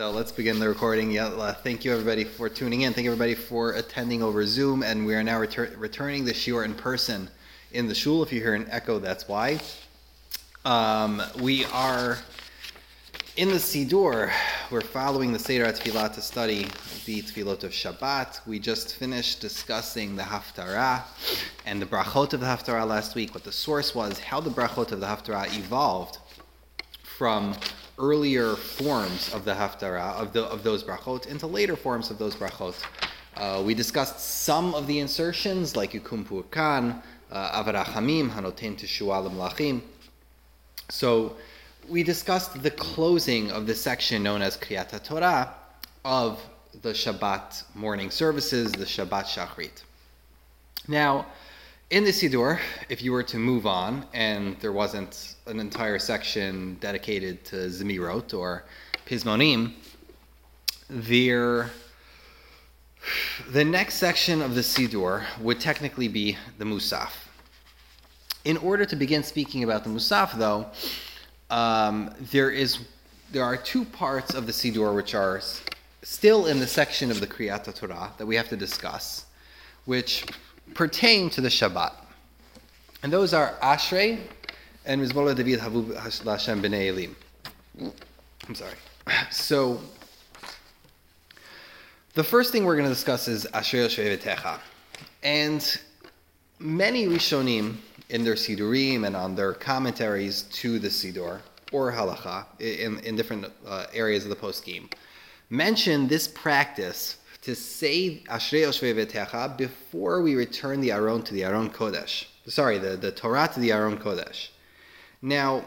So let's begin the recording. Yeah, thank you everybody for tuning in. Thank you everybody for attending over Zoom. And we are now retur- returning the shiur in person in the shul. If you hear an echo, that's why. Um, we are in the Siddur. We're following the Seder Tefillah to study the Tefillot of Shabbat. We just finished discussing the Haftarah and the Brachot of the Haftarah last week, what the source was, how the Brachot of the Haftarah evolved from earlier forms of the Haftarah, of, the, of those Brachot, into later forms of those Brachot. Uh, we discussed some of the insertions, like Yekum Purkan, uh, Avarachamim, Hanoten Teshualim Lachim. So we discussed the closing of the section known as Kriyat Torah of the Shabbat morning services, the Shabbat Shachrit. Now, in the Siddur, if you were to move on and there wasn't an entire section dedicated to Zemirot or Pismonim, there, the next section of the Siddur would technically be the Musaf. In order to begin speaking about the Musaf, though, um, there is there are two parts of the Siddur which are still in the section of the Kriyat Torah that we have to discuss, which pertain to the Shabbat. And those are Ashrei and Mizmola David Havu Hashem B'nai Elim. I'm sorry. So, the first thing we're going to discuss is Ashrei Shvevetecha. And many Rishonim in their Sidurim and on their commentaries to the Sidur, or Halacha, in, in different uh, areas of the post mention this practice to say Ashrei Vetecha before we return the Aron to the Aron Kodesh. Sorry, the, the Torah to the Aron Kodesh. Now,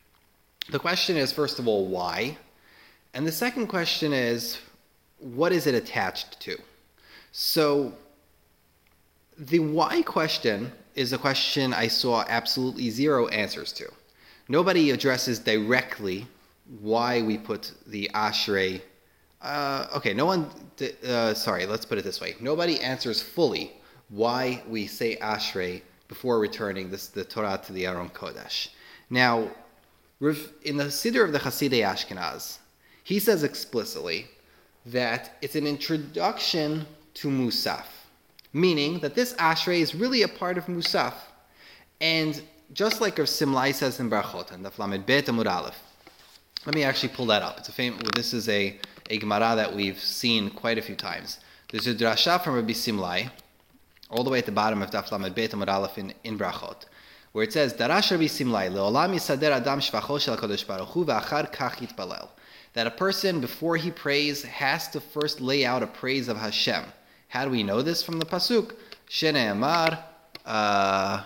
the question is, first of all, why? And the second question is, what is it attached to? So, the why question is a question I saw absolutely zero answers to. Nobody addresses directly why we put the Ashrei uh, okay, no one. Uh, sorry, let's put it this way. Nobody answers fully why we say Ashrei before returning this, the Torah to the Aron Kodesh. Now, in the Siddur of the Hasidei Ashkenaz, he says explicitly that it's an introduction to Musaf, meaning that this Ashrei is really a part of Musaf. And just like Rav Simlai says in Brachot, and the Flamed Bet Amud Aleph, let me actually pull that up. It's a famous. This is a a Gemara that we've seen quite a few times. There's a drasha from Rabbi Simlai, all the way at the bottom of Daf Lamed Beit Amud Aleph in, in Brachot, where it says, Darash Rabbi Simlai, le'olam yisader adam shvacho shel HaKadosh Baruch Hu v'achar kach yitpalel. That a person, before he prays, has to first lay out a praise of Hashem. How do we know this from the Pasuk? Shene Amar, uh,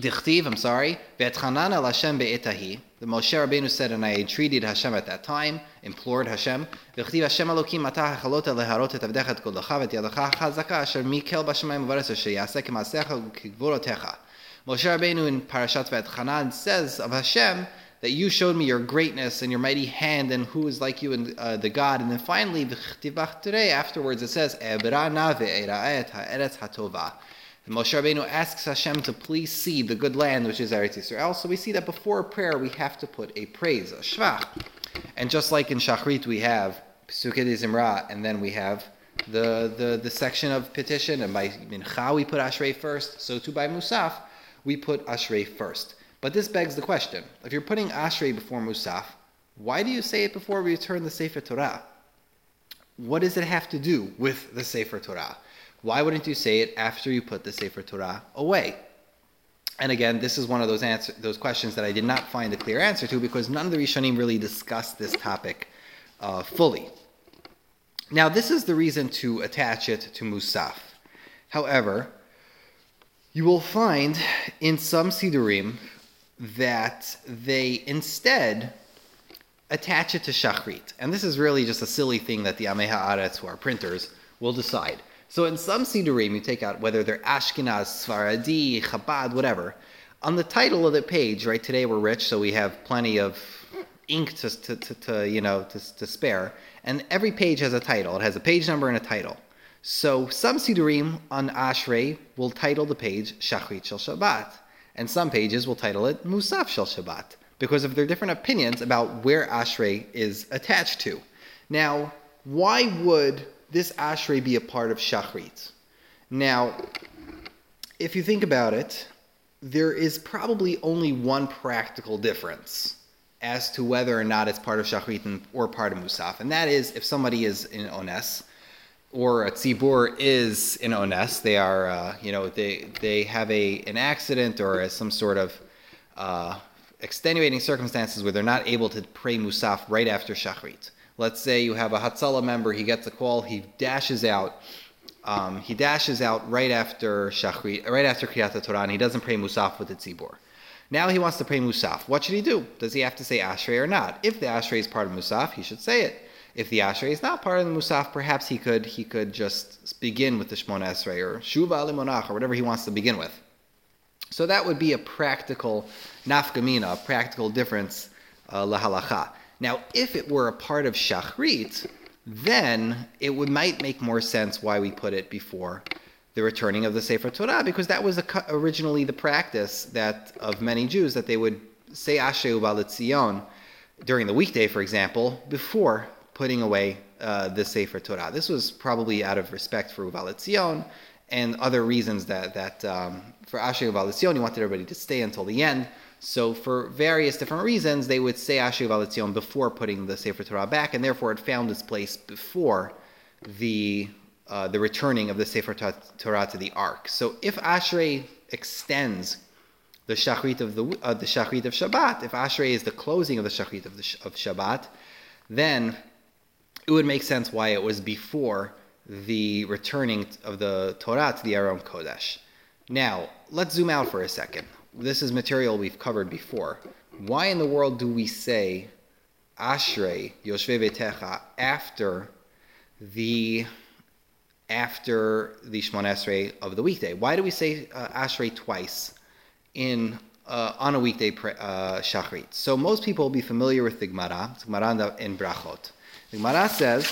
Dichtiv, I'm sorry, Ve'etchanan el Hashem be'etahi. The Moshe Rabbeinu said, and I entreated Hashem at that time, implored Hashem, V'chtiv Hashem Elokim matah hachalot leharot et avdecha et kodecha v'et yadecha chazaka asher mikel b'shamayim v'vares asher yaseh k'masecha k'gvorotecha. Moshe Rabbeinu in Parashat Ve'etchanan says of Hashem, that you showed me your greatness and your mighty hand and who is like you and uh, the God. And then finally, today afterwards it says, and Moshe Rabbeinu asks Hashem to please see the good land, which is Eretz Yisrael. So we see that before prayer, we have to put a praise, a shvach. And just like in Shachrit, we have Pesukei Zimra, and then we have the, the, the section of petition. And by Mincha, we put Ashrei first. So too by Musaf, we put Ashrei first. But this begs the question if you're putting Ashrei before Musaf, why do you say it before we return the Sefer Torah? What does it have to do with the Sefer Torah? Why wouldn't you say it after you put the Sefer Torah away? And again, this is one of those answer, those questions that I did not find a clear answer to because none of the Rishonim really discussed this topic uh, fully. Now, this is the reason to attach it to Musaf. However, you will find in some Sidurim that they instead attach it to Shachrit. And this is really just a silly thing that the Ameha Haaretz, who are printers, will decide. So in some Sidurim, you take out whether they're Ashkenaz, Sfaradi, Chabad, whatever. On the title of the page, right? Today we're rich, so we have plenty of ink to, to, to, to you know to, to spare. And every page has a title. It has a page number and a title. So some Sidurim on Ashrei will title the page Shachrit Shel Shabbat, and some pages will title it Musaf Shel Shabbat because of their different opinions about where Ashrei is attached to. Now, why would this Ashrei be a part of Shachrit? Now, if you think about it, there is probably only one practical difference as to whether or not it's part of Shachrit or part of Musaf, and that is if somebody is in Ones or a tzibur is in Ones, they are, uh, you know, they they have a an accident or some sort of uh, extenuating circumstances where they're not able to pray Musaf right after Shachrit. Let's say you have a Hatzalah member, he gets a call, he dashes out. Um, he dashes out right after Shachrit, right after Kriyat Torah, and he doesn't pray Musaf with the tzibur. Now he wants to pray Musaf. What should he do? Does he have to say Ashrei or not? If the Ashrei is part of Musaf, he should say it. If the Ashrei is not part of the Musaf, perhaps he could he could just begin with the Shmona Esrei or Shuva Limonach or whatever he wants to begin with. So that would be a practical nafkamina, a practical difference uh, lahalacha. Now, if it were a part of shachrit, then it would might make more sense why we put it before the returning of the Sefer Torah, because that was a, originally the practice that of many Jews that they would say Asher Zion during the weekday, for example, before putting away uh, the Sefer Torah. This was probably out of respect for Uvalet Zion and other reasons that that um, for Asher Uvalet he wanted everybody to stay until the end. So for various different reasons, they would say Asher Uvalet before putting the Sefer Torah back, and therefore it found its place before the uh, the returning of the Sefer Torah to the Ark. So if Ashrei extends the Shachrit of the uh, the Shachrit of Shabbat, if Ashrei is the closing of the Shachrit of, the, of Shabbat, then it would make sense why it was before the returning of the Torah to the Aron Kodesh. Now, let's zoom out for a second. This is material we've covered before. Why in the world do we say Ashrei Yoshve Vetecha after the after the Shemon Esrei of the weekday. Why do we say uh, Ashrei twice in uh, on a weekday pre- uh, Shachrit? So most people will be familiar with the Gemara, Gemara in Brachot. The Gemara says,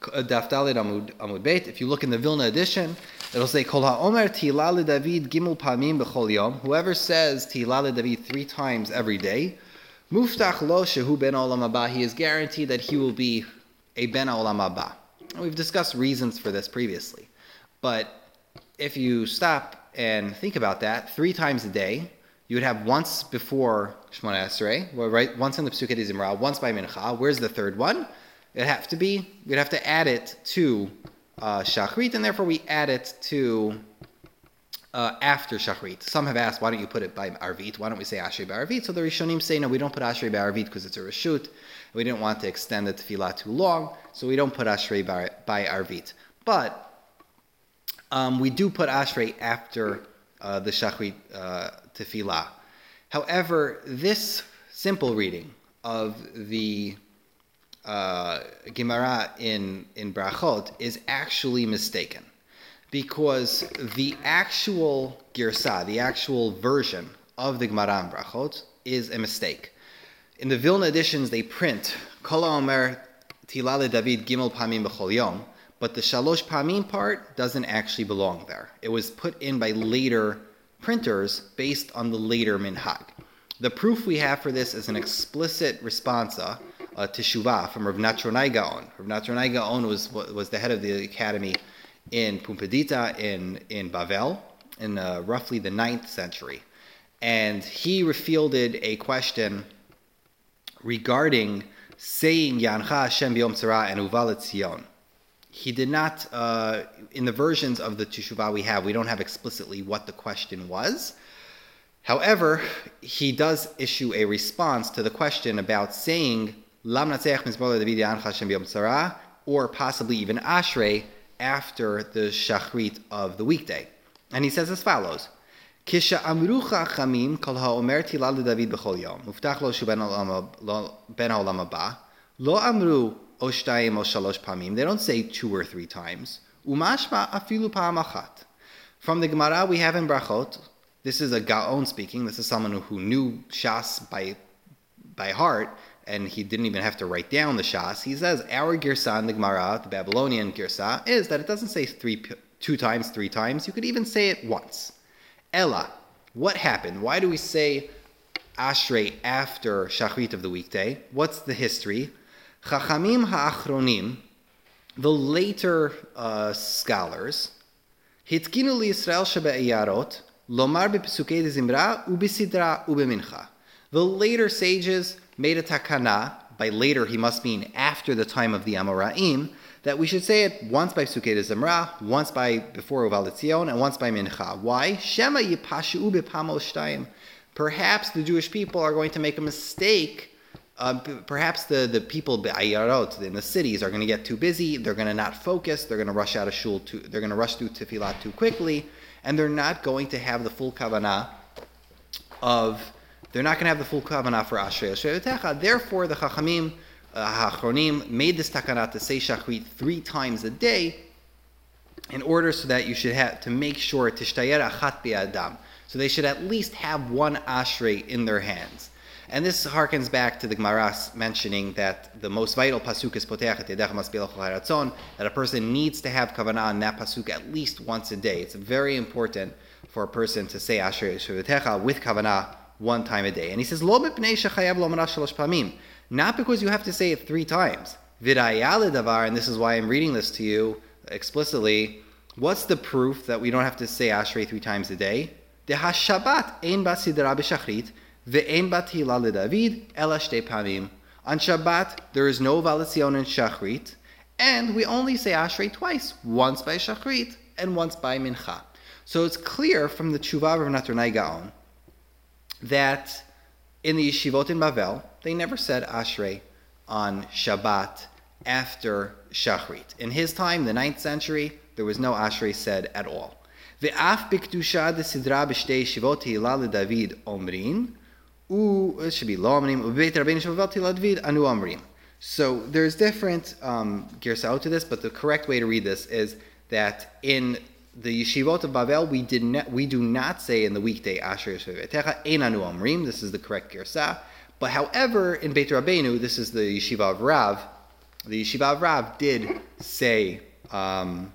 Daf Dalet Amud, Amud Beit, if you look in the Vilna edition, it'll say, Kol HaOmer Tihila David Gimel Pamim B'chol Yom, whoever says Tihila David three times every day, Muftach Lo Shehu Ben Olam Haba, he is guaranteed that he will be a Ben Olam Haba. We've discussed reasons for this previously. But if you stop and think about that, three times a day, you would have once before Shemona Esrei, right? Once in the Pesukei Zimra, once by Mincha. Where's the third one? It'd have to be, we'd have to add it to uh, Shachrit, and therefore we add it to uh, after Shachrit. Some have asked, why don't you put it by Arvit? Why don't we say Ashrei by Arvit? So the Rishonim say, no, we don't put Ashrei by Arvit because it's a Rishut. We didn't want to extend the tefillah too long, so we don't put Ashrei by, by Arvit. But um, we do put Ashrei after uh, the Shachrit uh, tefillah. However, this simple reading of the uh, Gemara in, in Brachot is actually mistaken because the actual Girsa, the actual version of the Gemara in Brachot, is a mistake. In the Vilna editions, they print Kol Omer Tilale David Gimel Pamim B'chol Yom, but the Shalosh Pamim part doesn't actually belong there. It was put in by later printers based on the later Minhag. The proof we have for this is an explicit responsa uh, to Shuvah from Rav Natronai Gaon. Rav Natronai Gaon was, was the head of the academy in Pumbedita in, in Bavel in uh, roughly the 9th century. And he refielded a question regarding saying Yancha Hashem B'Yom Tzara and Uvalet Zion. He did not, uh, in the versions of the Teshuvah we have, we don't have explicitly what the question was. However, he does issue a response to the question about saying Lam Natzeach Mizmor David Yancha Hashem B'Yom Tzara, or possibly even Ashrei after the Shachrit of the weekday. And he says as follows. כשאמרו חכמים, כל האומר תהילה לדוד בכל יום, מובטח לו שהוא בן העולם הבא, לא אמרו או שתיים או שלוש פעמים, they don't say two or three times, ומשמע אפילו פעם אחת. From the Gemara we have in Brachot, this is a Gaon speaking, this is someone who knew Shas by, by heart, and he didn't even have to write down the Shas. He says, our Girsa in the Gemara, the Babylonian Girsa, is that it doesn't say three, two times, three times. You could even say it once. Ella, what happened? Why do we say Ashrei after Shachrit of the weekday? What's the history? Chachamim ha'achronim, the later uh, scholars, hitkinu Israel shebe'iyarot, lomar bepesukei de zimra, ubisidra ubemincha. The later sages made a takana, by later he must mean after the time of the Amoraim, that we should say it once by Sukkot Zemra, once by before Uval and once by Mincha. Why? Shema yipashu shtayim. Perhaps the Jewish people are going to make a mistake. Uh, perhaps the, the people in the cities are going to get too busy. They're going to not focus. They're going to rush out of shul. Too, they're going to rush through tefillah too quickly, and they're not going to have the full kavanah of. They're not going to have the full kavanah for Ashrei Therefore, the Chachamim uh, Hachronim made this takana to say shachrit three times a day in order so that you should have to make sure tishtayer achat bi'adam. So they should at least have one ashrei in their hands. And this harkens back to the Gemara's mentioning that the most vital pasuk is poteach that a person needs to have kavanah in that pasuk at least once a day. It's very important for a person to say ashrei shevetecha with kavanah one time a day. And he says, lo not because you have to say it three times. Vidayale davar, and this is why I'm reading this to you explicitly. What's the proof that we don't have to say Ashrei three times a day? Hashabat ein basidra b'shachrit ve'ein batila leDavid ela shtei pamim. On Shabbat there is no valacion in shachrit, and we only say Ashrei twice, once by shachrit and once by mincha. So it's clear from the tshuva of Natronai Gaon that in the yeshivot in Bavel, they never said Ashrei on Shabbat after Shachrit. In his time, the 9th century, there was no Ashrei said at all. ואף בקדושה דסדרה בשתי ישיבות תהילה לדוד אומרים, it should be לא אומרים, ובבית רבינו שבבית תהילה לדוד אנו אומרים. So there's different um, out to this, but the correct way to read this is that in the yeshivot of Bavel, we did not, we do not say in the weekday Asher Yeshevetecha Ein Anu Omrim. This is the correct girsa. But however, in Beit Rabbeinu, this is the yeshiva of Rav. The yeshiva of Rav did say, um,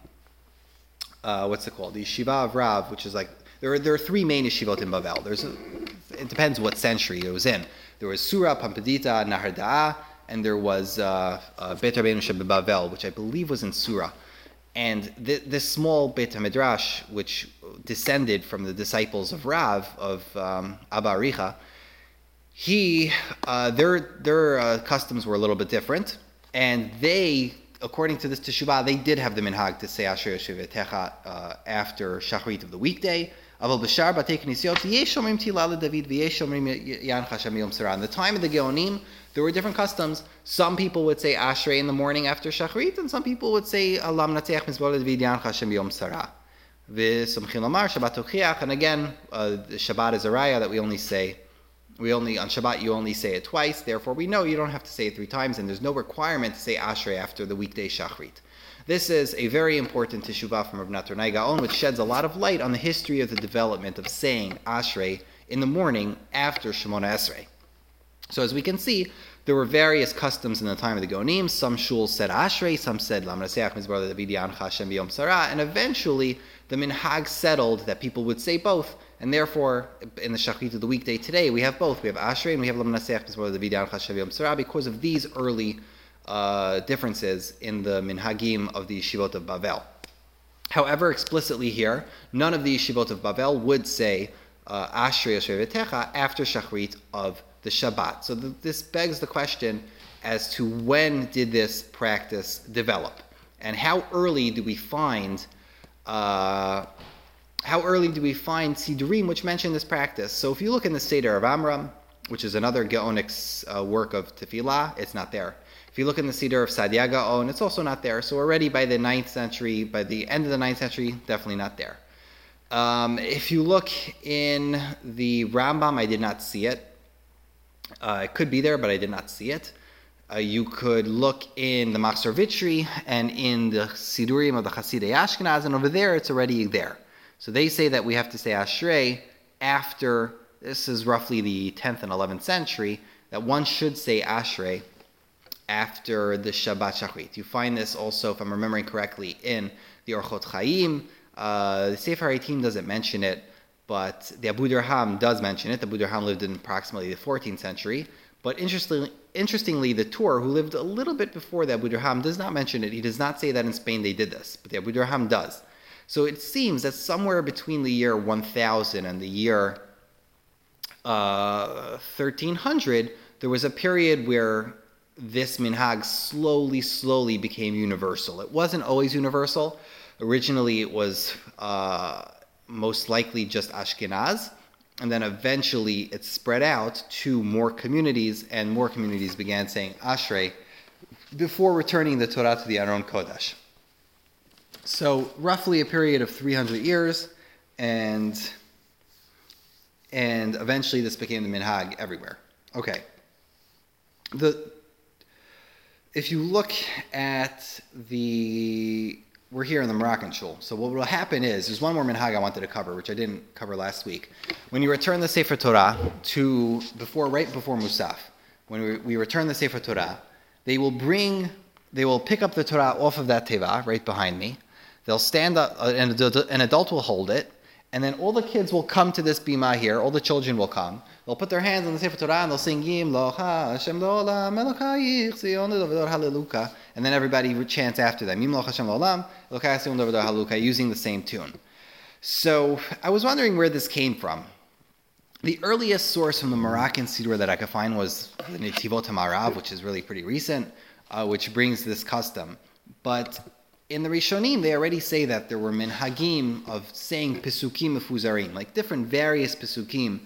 uh, what's it called? The yeshiva of Rav, which is like there are there are three main yeshivot in Bavel. There's a, it depends what century it was in. There was Sura, Pumbedita, Nahar and there was uh, uh, Beit Rabbeinu Bavel, which I believe was in Sura. And th- this small Beit Midrash, which descended from the disciples of Rav of um, Abba Aricha, he uh, their their uh, customs were a little bit different, and they, according to this teshuvah, they did have the minhag to say Asher Yeshevetecha uh, after Shachrit of the weekday. Aval b'shar batei knisiyot yeshomrim tila David v'yeshomrim yancha shem yom In the time of the Geonim, there were different customs. Some people would say Ashrei in the morning after Shachrit, and some people would say Alam Natzeach Mizbor David yancha shem yom sarah. V'somchin lamar Shabbat and again, uh, Shabbat is a raya that we only say we only on Shabbat you only say it twice. Therefore, we know you don't have to say it three times, and there's no requirement to say Ashrei after the weekday Shachrit. This is a very important teshuvah from Rav Natronai Gaon, which sheds a lot of light on the history of the development of saying Ashrei in the morning after Shemona Esrei. So as we can see, there were various customs in the time of the Geonim. Some shuls said Ashrei, some said Lamraseach Mizbar Davidian Hashem Biyom Sarah, and eventually the minhag settled that people would say both and therefore, in the Shachrit of the weekday today, we have both. We have Ashrei and we have Lam Naseach the Vidyan Chashav Yom Tzara because of these early uh, differences in the minhagim of the yeshivot of Bavel. However, explicitly here, none of the yeshivot of Bavel would say uh, Ashrei V'Techa after Shachrit of the Shabbat. So the, this begs the question as to when did this practice develop, and how early do we find uh, how early do we find Sidurim which mention this practice? So if you look in the Seder of Amram, which is another Gaonic uh, work of Tefillah, it's not there. If you look in the Seder of Saadia Gaon, it's also not there. So already by the 9th century, by the end of the 9th century, definitely not there. Um, if you look in the Rambam, I did not see it. Uh, it could be there, but I did not see it. Uh, you could look in the Machzor Vitry and in the Sidurim of the Hasidei Ashkenaz, and over there it's already there. So they say that we have to say Ashrei after, this is roughly the 10th and 11th century, that one should say Ashrei after the Shabbat Shachrit. You find this also, if I'm remembering correctly, in the Orchot Chaim. Uh, the Sefer Ha'itim doesn't mention it, but the Abu Dirham does mention it. The Abu Dirham lived in approximately the 14th century. But interestingly, interestingly, the Tur, who lived a little bit before the Abu Dirham, does not mention it. He does not say that in Spain they did this, but the Abu Dirham does. So it seems that somewhere between the year 1000 and the year uh, 1300, there was a period where this minhag slowly, slowly became universal. It wasn't always universal. Originally, it was uh, most likely just Ashkenaz, and then eventually it spread out to more communities, and more communities began saying Ashrei before returning the Torah to the Aron Kodesh. So, roughly a period of 300 years, and and eventually this became the minhag everywhere. Okay. The if you look at the we're here in the Moroccan shul. So what will happen is there's one more minhag I wanted to cover, which I didn't cover last week. When you return the Sefer Torah to before right before Musaf, when we, we return the Sefer Torah, they will bring they will pick up the Torah off of that teva right behind me. They'll stand up, uh, and an adult will hold it, and then all the kids will come to this bima here. All the children will come. They'll put their hands on the Sefer Torah and they'll sing Yim Hashem Lo'olam Elokayich Zion Hallelujah. And then everybody would chants after them Yim Hashem Elokayich Zion Hallelujah using the same tune. So I was wondering where this came from. The earliest source from the Moroccan Siddur that I could find was the Netivot HaMarav, which is really pretty recent, uh, which brings this custom. But in the Rishonim, they already say that there were minhagim of saying pesukim mefuzarim, like different various pesukim,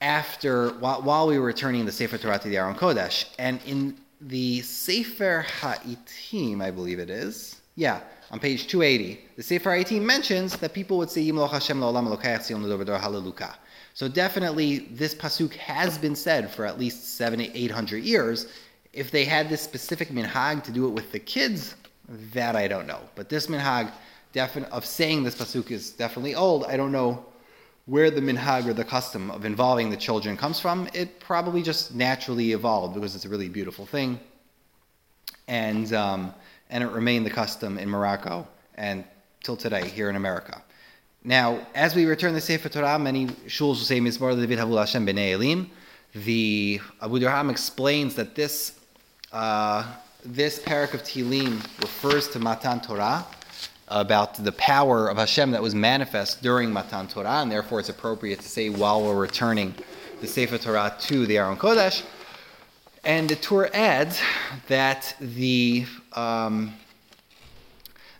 after while, while, we were returning the Sefer Torah to the Aron Kodesh, and in the Sefer Ha'itim, I believe it is, yeah, on page 280, the Sefer Ha'itim mentions that people would say Yimloch Hashem La'olam Hallelujah. So definitely, this pasuk has been said for at least seven, eight hundred years. If they had this specific minhag to do it with the kids, that I don't know. But this minhag of saying this pasuk is definitely old. I don't know where the minhag or the custom of involving the children comes from. It probably just naturally evolved because it's a really beautiful thing, and um, and it remained the custom in Morocco and till today here in America. Now, as we return the Sefer Torah, many shuls will say Mizmor David Havul Hashem B'nei Elim. The Abu Dirham explains that this. Uh, this parak of Tilim refers to Matan Torah, about the power of Hashem that was manifest during Matan Torah, and therefore it's appropriate to say while we're returning the Sefer Torah to the Aron Kodesh. And the Torah adds that the um,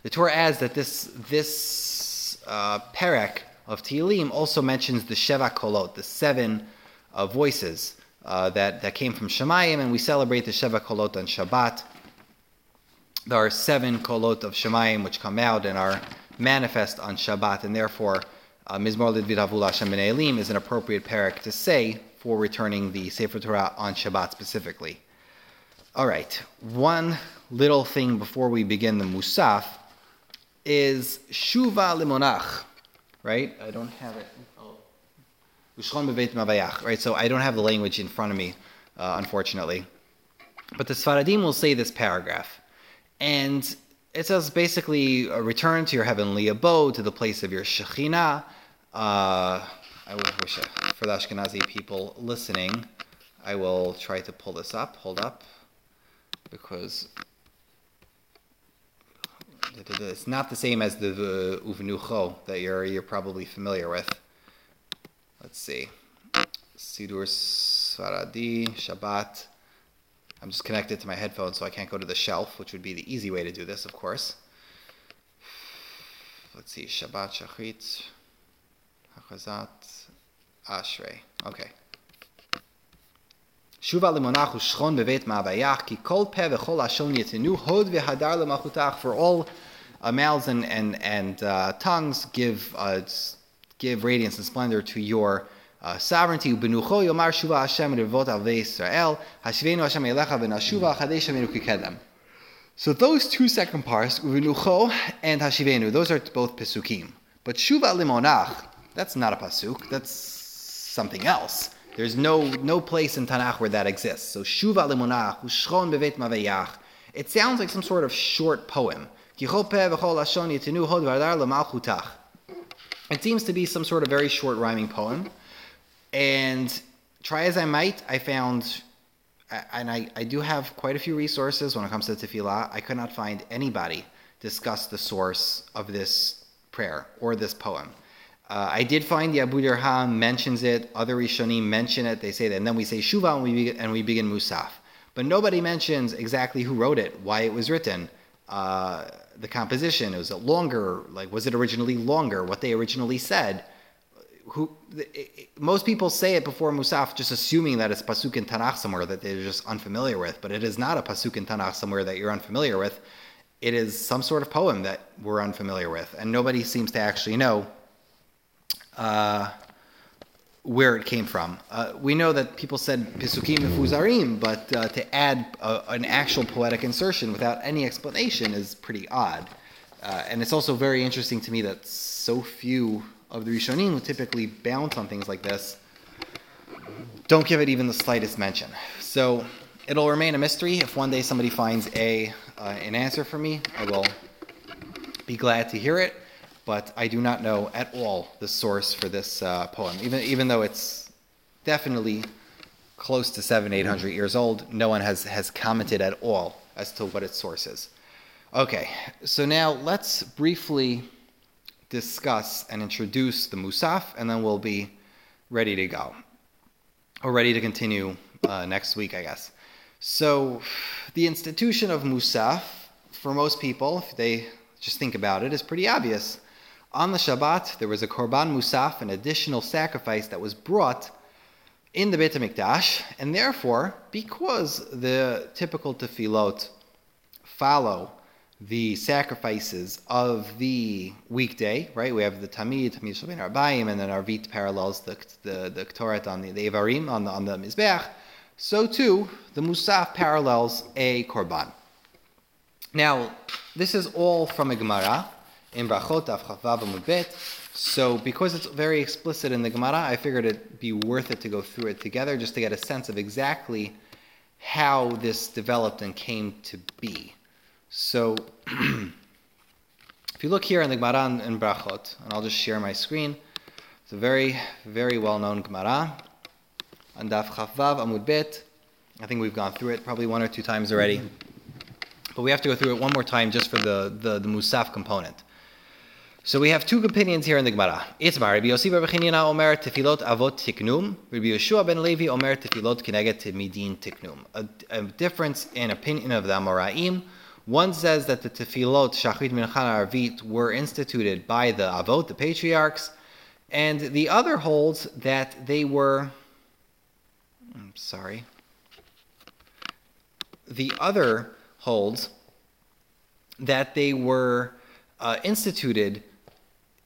the Torah adds that this this uh, parak of Tilim also mentions the Sheva Kolot, the seven uh, voices uh, that, that came from Shemayim, and we celebrate the Sheva Kolot on Shabbat. There are seven Kolot of Shemayim which come out and are manifest on Shabbat, and therefore uh, Mizmor Lidvid Havul Hashem Elim is an appropriate parak to say for returning the Sefer Torah on Shabbat specifically. All right, one little thing before we begin the Musaf is Shuva Limonach, right? I don't have it. Right, so I don't have the language in front of me, uh, unfortunately. But the Sfaradim will say this paragraph. And it says basically, return to your heavenly abode, to the place of your Shekhinah. Uh, I wish for the Ashkenazi people listening, I will try to pull this up. Hold up. Because it's not the same as the, Uvnucho that you're, you're probably familiar with. Let's see. Sidur Sfaradi, Shabbat. I'm just connected to my headphones, so I can't go to the shelf, which would be the easy way to do this, of course. Let's see. Shabbat, Shachrit, Hachazat, Ashrei. Okay. Shuva limonach ushchon bevet ma'avayach ki kol peh v'chol ashon yetinu hod v'hadar lemachutach for all uh, mouths and and and uh, tongues give uh, give radiance and splendor to your uh, sovereignty. Benucho yomar shuva Hashem revot hashivenu Hashem elecha v'nashuva chadesh. So those two second parts, Uvinucho and Hashivenu, those are both Pesukim. But Shuva Limonach, that's not a Pasuk, that's something else. There's no, no place in Tanakh where that exists. So Shuva Limonach, Ushchon Bevet Maveyach, it sounds like some sort of short poem. It seems to be some sort of very short rhyming poem. And try as I might, I found and I, I do have quite a few resources when it comes to tefillah. I could not find anybody discuss the source of this prayer or this poem. Uh, I did find the Abu Dirham mentions it. Other Rishonim mention it. They say that, and then we say Shuva and we begin, and we begin Musaf. But nobody mentions exactly who wrote it, why it was written, uh, the composition. Was it longer? Like, was it originally longer? What they originally said? Who? Most people say it before Musaf, just assuming that it's pasuk in Tanakh somewhere that they're just unfamiliar with. But it is not a pasuk in Tanakh somewhere that you're unfamiliar with. It is some sort of poem that we're unfamiliar with, and nobody seems to actually know uh, where it came from. Uh, we know that people said Pisukim Mefuzarim, but uh, to add a, an actual poetic insertion without any explanation is pretty odd. Uh, and it's also very interesting to me that so few of the Rishonim who typically bounce on things like this don't give it even the slightest mention. So it'll remain a mystery. If one day somebody finds a uh, an answer for me, I will be glad to hear it but I do not know at all the source for this uh, poem. Even, even though it's definitely close to seven, eight hundred years old, no one has, has commented at all as to what its source is. Okay, so now let's briefly discuss and introduce the Musaf, and then we'll be ready to go. Or ready to continue uh, next week, I guess. So, the institution of Musaf, for most people, if they just think about it, is pretty obvious. On the Shabbat, there was a Korban Musaf, an additional sacrifice that was brought in the Beit HaMikdash, and therefore, because the typical tefillot follow the sacrifices of the weekday, right? We have the Tamid, Tamid Shalvin Arbaim, and then Arvit parallels the the, the Ktoret on the, the Evarim, on the, on the Mizbeach. So too, the Musaf parallels a Korban. Now, this is all from a Gemara, in Brachot Avchavav Bet. So because it's very explicit in the Gemara, I figured it'd be worth it to go through it together just to get a sense of exactly how this developed and came to be. So if you look here in the Gemara in Brachot, and I'll just share my screen, it's a very, very well-known Gemara. On Daf Chavav Amud Bet. I think we've gone through it probably one or two times already. But we have to go through it one more time just for the, the, the Musaf component. So we have two opinions here in the Gemara. Itzmar, Rabbi Yossi Bar Omer Tefilot Avot Tiknum, Rabbi Yeshua ben Levi Omer Tefilot Kineget Midin Tiknum. A difference in opinion of the Amoraim. One says that the Tefilot Shachrit Minchan Arvit were instituted by the Avot, the patriarchs, and the other holds that they were. I'm sorry. The other holds that they were uh, instituted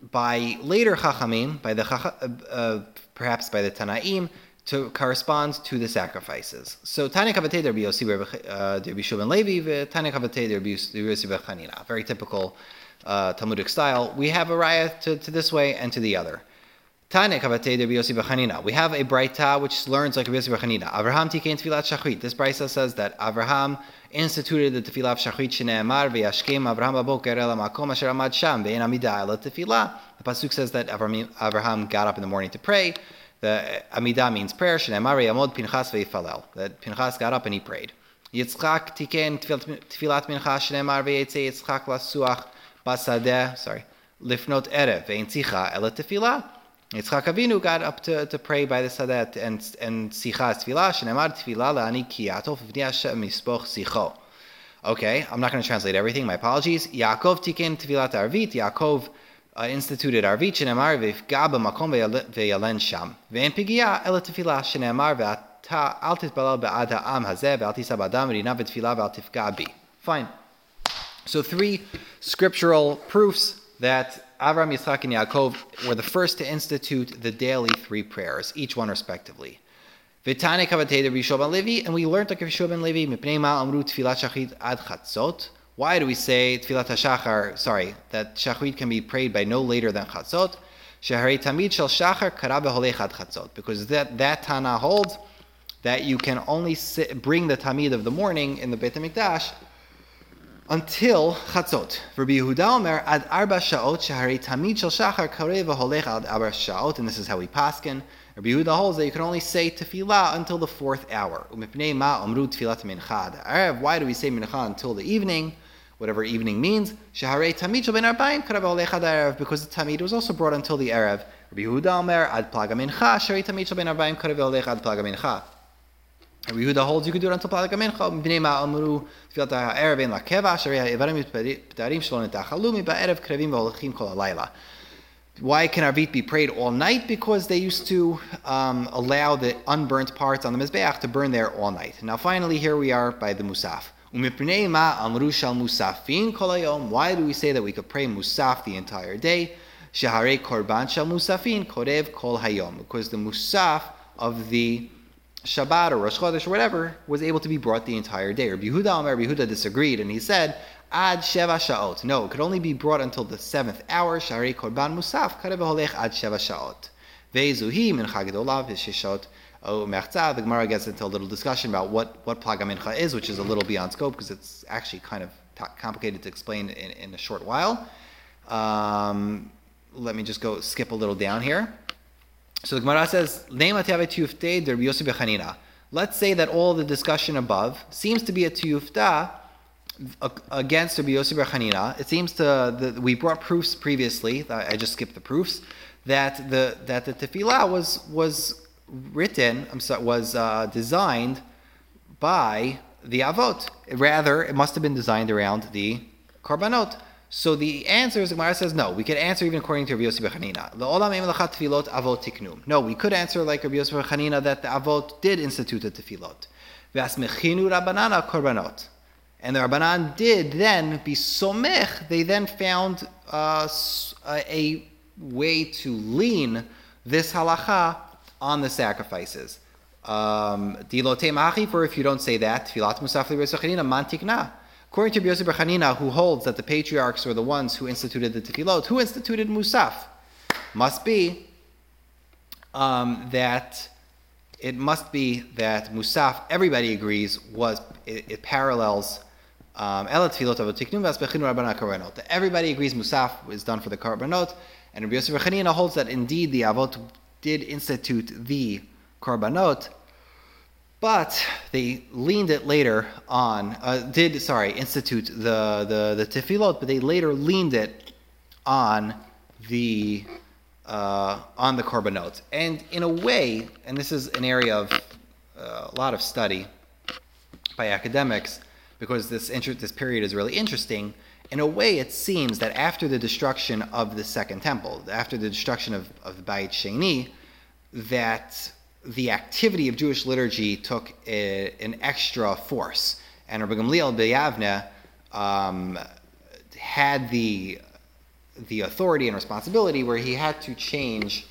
by later Chachamim, by the uh, uh, perhaps by the Tanaim, to correspond to the sacrifices. So Tanya Kavatei Rabbi Yossi uh, Rabbi Shulman Levi, Tanya. Very typical uh, Talmudic style. We have a raya to, to this way and to the other. Tane kavatei Rabbi Yossi. We have a brayta which learns like Rabbi Yossi B'Chanina. Avraham tikein tefillat shachrit. This brayta says that Avraham instituted the tefillah shachrit shene'emar v'yashkem Avraham baboker el makom asher amad sham ve'en amida el tefillah. The pasuk says that Avraham got up in the morning to pray. The amida means prayer. Shene'emar ve'yamod pinchas ve'yifalel. That Pinchas got up and he prayed. Yitzchak tikein tefillat mincha shene'emar ve'yetze Yitzchak lasuach basadeh. Sorry. Lifnot erev ve'en tzicha el tefillah. Yitzchak Avinu got up to, to pray by the Sadet and and Sicha Tefillah, Shenemar Tefillah La'ani Ki Yatov Mispoch Sicho. Okay, I'm not going to translate everything. My apologies. Yaakov tiken Tefillat Arvit. Yaakov uh, instituted Arvit. Shenemar V'ifga b'makom ve'yalen sham. Ve'en pigia ela Tefillah. Shenemar ve'ata al titbalal be'ad ha'am hazeh ve'al tisa b'adam rina v'tefillah ve'al tifga. Fine. So three scriptural proofs that Avram, Yitzchak, and Yaakov were the first to institute the daily three prayers, each one respectively. Vitane kavatei Rabbi ben Levi, and we learned like Rabbi ben Levi, mipnei ma amru tfilat shachrit ad chatzot. Why do we say tfilat hashachar, sorry, that shachrit can be prayed by no later than chatzot? Shehari tamid shel shachar kara beholech ad chatzot. Because that, that Tana holds that you can only sit, bring the tamid of the morning in the Beit HaMikdash until Chatzot. Rabbi Yehuda Omer ad arba shaot shahari tamid shel shachar karev holech ad arba shaot, and this is how we paskin Rabbi Yehuda holds that you can only say tefillah until the fourth hour. Why do we say mincha until the evening? Whatever evening means. Because the tamid was also brought until the erev. Rabbi Yehuda Omer ad plaga mincha. Sharei tamid shel ben arba'im karav ad plaga mincha. Rabbi Yehuda holds you can do it until plaga mincha. Bnei ma amru tfilat ha'erev in lakeva. Sharei ha'evarim p'tarim shlo netachalumi ba'erev krevim v'holchim kol halayla. Why can Arvit be prayed all night? Because they used to um, allow the unburnt parts on the Mizbeach to burn there all night. Now, finally, here we are by the Musaf. Why do we say that we could pray Musaf the entire day? Shahare Korban Shal Musafin Korev Kol Hayom. Because the Musaf of the Shabbat or Rosh Chodesh or whatever was able to be brought the entire day. Rabbi Yehuda Omer, Yehuda disagreed and he said, ad sheva shaot. No, it could only be brought until the seventh hour. Shari korban musaf karev holech ad sheva shaot. Ve'zuhi min chagdolah v'shishot. Oh. The Gemara gets into a little discussion about what what plaga mincha is, which is a little beyond scope because it's actually kind of t- complicated to explain in, in a short while. Um, let me just go skip a little down here. So the Gemara says, Let's say that all the discussion above seems to be a tiyufta against Rabbi Yossi Hanina, it seems to the, we brought proofs previously. I just skipped the proofs that the that the tefillah was was written. I'm sorry, was uh, designed by the avot. Rather, it must have been designed around the korbanot. So the answer is, Gemara says, no. We could answer even according to Rabbi Yossi Bechanina. The olam lachat tefilot avot tiknum. No, we could answer like Rabbi Bechanina that the avot did institute the tefilot. V'asmechinu rabbanana korbanot. And the Rabbanan did then be somech, they then found uh, a way to lean this halacha on the sacrifices. Um, machi, for if you don't say that, filat musafli. According to Yosef Bechanina, who holds that the patriarchs were the ones who instituted the tefillot, who instituted musaf? Must be um, that it must be that musaf. Everybody agrees was it, it parallels um, Everybody agrees Musaf is done for the Karbanot, and Rabbi Yosef holds that indeed the Avot did institute the Karbanot, but they leaned it later on, uh, did, sorry, institute the, the, the Tefillot, but they later leaned it on the uh, on the Korbanot. And in a way, and this is an area of uh, a lot of study by academics, because this inter- this period is really interesting. In a way, it seems that after the destruction of the Second Temple, after the destruction of, of the Bayit Sheni, that the activity of Jewish liturgy took a, an extra force. And Rabbi Gamliel Beyavne um, had the, the authority and responsibility where he had to change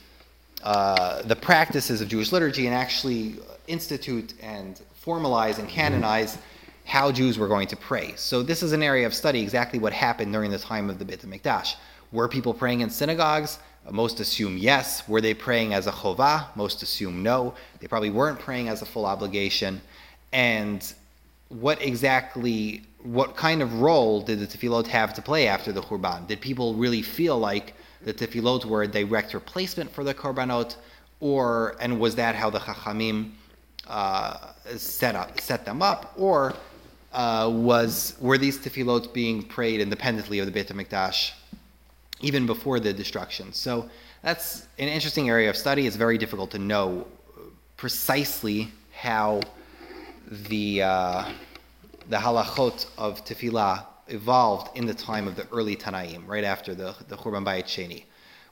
uh, the practices of Jewish liturgy and actually institute and formalize and canonize how Jews were going to pray. So this is an area of study exactly what happened during the time of the Beit HaMikdash. Were people praying in synagogues? Most assume yes. Were they praying as a chovah? Most assume no. They probably weren't praying as a full obligation. And what exactly, what kind of role did the tefillot have to play after the Churban? Did people really feel like the tefillot were a direct replacement for the korbanot? Or, and was that how the Chachamim uh, set up, set them up? Or uh, was were these tefillot being prayed independently of the Beit HaMikdash even before the destruction? So that's an interesting area of study. It's very difficult to know precisely how the uh, the halachot of tefillah evolved in the time of the early Tanaim, right after the the Churban Bayit Sheni.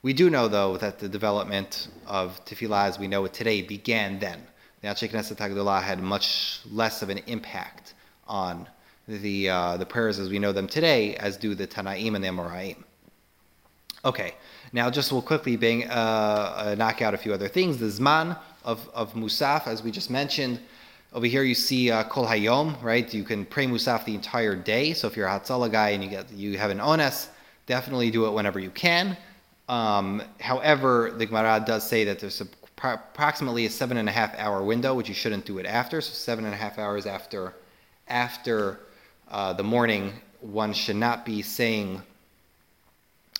We do know, though, that the development of tefillah as we know it today began then. The Anshe Knesset Hagdolah had much less of an impact on the uh, the prayers as we know them today, as do the Tanaim and the Amoraim. Okay, now just we'll quickly bang, uh, uh, knock out a few other things. The Zman of, of Musaf, as we just mentioned, over here you see uh, Kol Hayom, right? You can pray Musaf the entire day. So if you're a Hatzalah guy and you get you have an Ones, definitely do it whenever you can. Um, however, the Gemara does say that there's a, approximately a seven and a half hour window, which you shouldn't do it after. So seven and a half hours after after uh, the morning, one should not be saying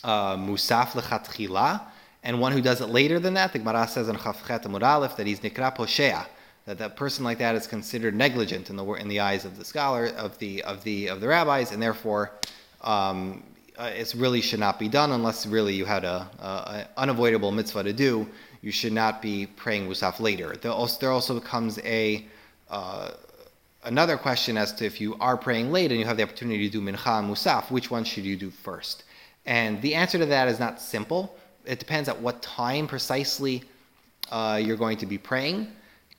uh, musaf lechatchila, and one who does it later than that, the Gemara says in Chafchet Amud Aleph that he's nikra poshea, that that person like that is considered negligent in the in the eyes of the scholar of the of the of the rabbis, and therefore um, uh, it really should not be done unless really you had a, a, a, unavoidable mitzvah to do. You should not be praying musaf later. There also, there also becomes a uh, another question as to if you are praying late and you have the opportunity to do mincha and musaf, which one should you do first? And the answer to that is not simple. It depends at what time precisely uh, you're going to be praying.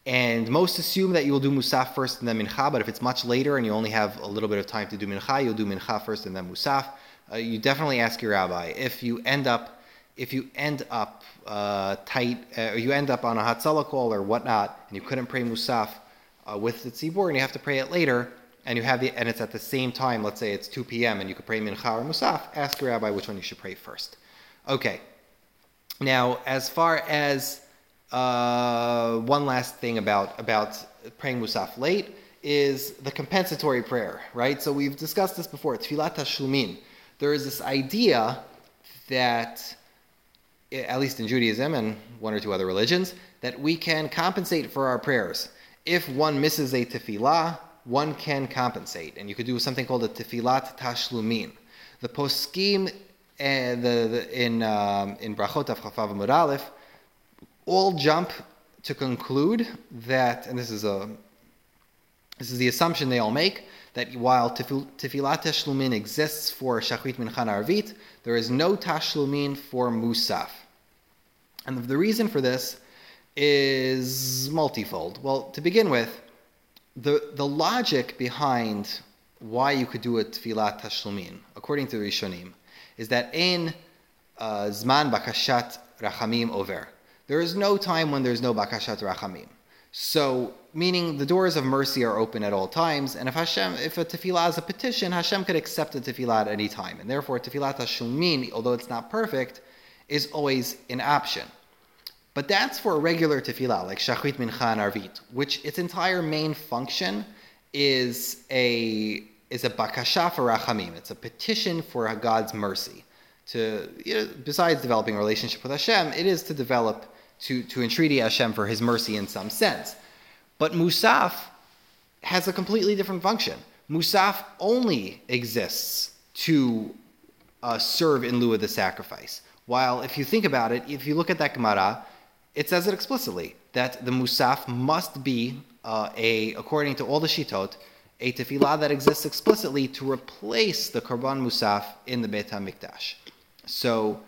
And most assume that you will do musaf first and then mincha, but if it's much later and you only have a little bit of time to do mincha, you'll do mincha first and then musaf. Uh, you definitely ask your rabbi. If you end up, if you end up uh, tight, uh, or you end up on a Hatzalah call or whatnot, and you couldn't pray musaf uh, with the tzibur, and you have to pray it later, and you have the, and it's at the same time. Let's say it's 2 p.m. and you could pray mincha or musaf. Ask your rabbi which one you should pray first. Okay. Now, as far as uh, one last thing about about praying musaf late is the compensatory prayer, right? So we've discussed this before. Tfilat Tashlumin. There is this idea that, at least in Judaism and one or two other religions, that we can compensate for our prayers. If one misses a tefillah, one can compensate, and you could do something called a tefilat tashlumin. The poskim and the, the, in um, in brachot of Chafav all jump to conclude that, and this is a this is the assumption they all make that while tefilat tashlumin exists for shachrit minchan arvit, there is no tashlumin for musaf. And the reason for this is multifold. Well, to begin with, the the logic behind why you could do a tefilat tashlumin, according to Rishonim, is that in uh, zman bakashat rachamim over. There is no time when there's no bakashat rachamim. So, meaning the doors of mercy are open at all times, and if Hashem, if a tefillah is a petition, Hashem could accept a tefillah at any time, and therefore tefillat tashlumin, although it's not perfect, is always an option. But that's for a regular tefillah, like shachrit mincha and arvit, which its entire main function is a is a bakasha for rachamim. It's a petition for God's mercy. To you know, besides developing a relationship with Hashem, it is to develop to, to entreaty Hashem for his mercy in some sense. But Musaf has a completely different function. Musaf only exists to uh, serve in lieu of the sacrifice. While if you think about it, if you look at that Gemara, it says it explicitly that the Musaf must be uh, a, according to all the Shitot, a tefillah that exists explicitly to replace the Korban Musaf in the Beit HaMikdash. So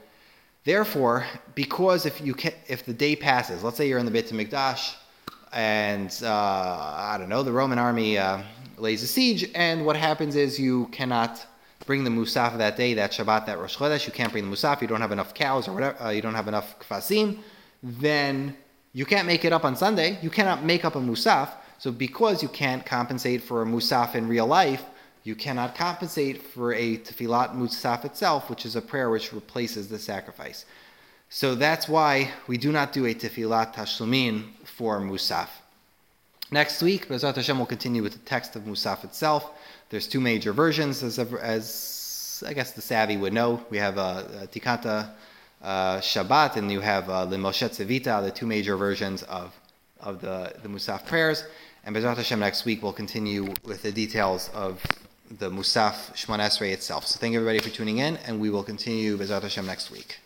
Therefore, because if you can, if the day passes, let's say you're in the Beit Hamikdash, and uh, I don't know, the Roman army uh, lays a siege, and what happens is you cannot bring the musaf that day, that Shabbat, that Rosh Chodesh. You can't bring the musaf. You don't have enough cows or whatever. Uh, you don't have enough kfasim. Then you can't make it up on Sunday. You cannot make up a musaf. So because you can't compensate for a musaf in real life, you cannot compensate for a tefillat musaf itself, which is a prayer which replaces the sacrifice. So that's why we do not do a tefillat tashlumin for musaf. Next week, Bezrat Hashem will continue with the text of musaf itself. There's two major versions, as, as I guess the savvy would know. We have a, a Tikanta uh, Shabbat, and you have uh, the Moshe Tzevita, the two major versions of, of the, the Musaf prayers. And Bezrat Hashem next week we'll continue with the details of the Musaf Shemoneh Esrei itself. So thank you everybody for tuning in, and we will continue Bezrat Hashem next week.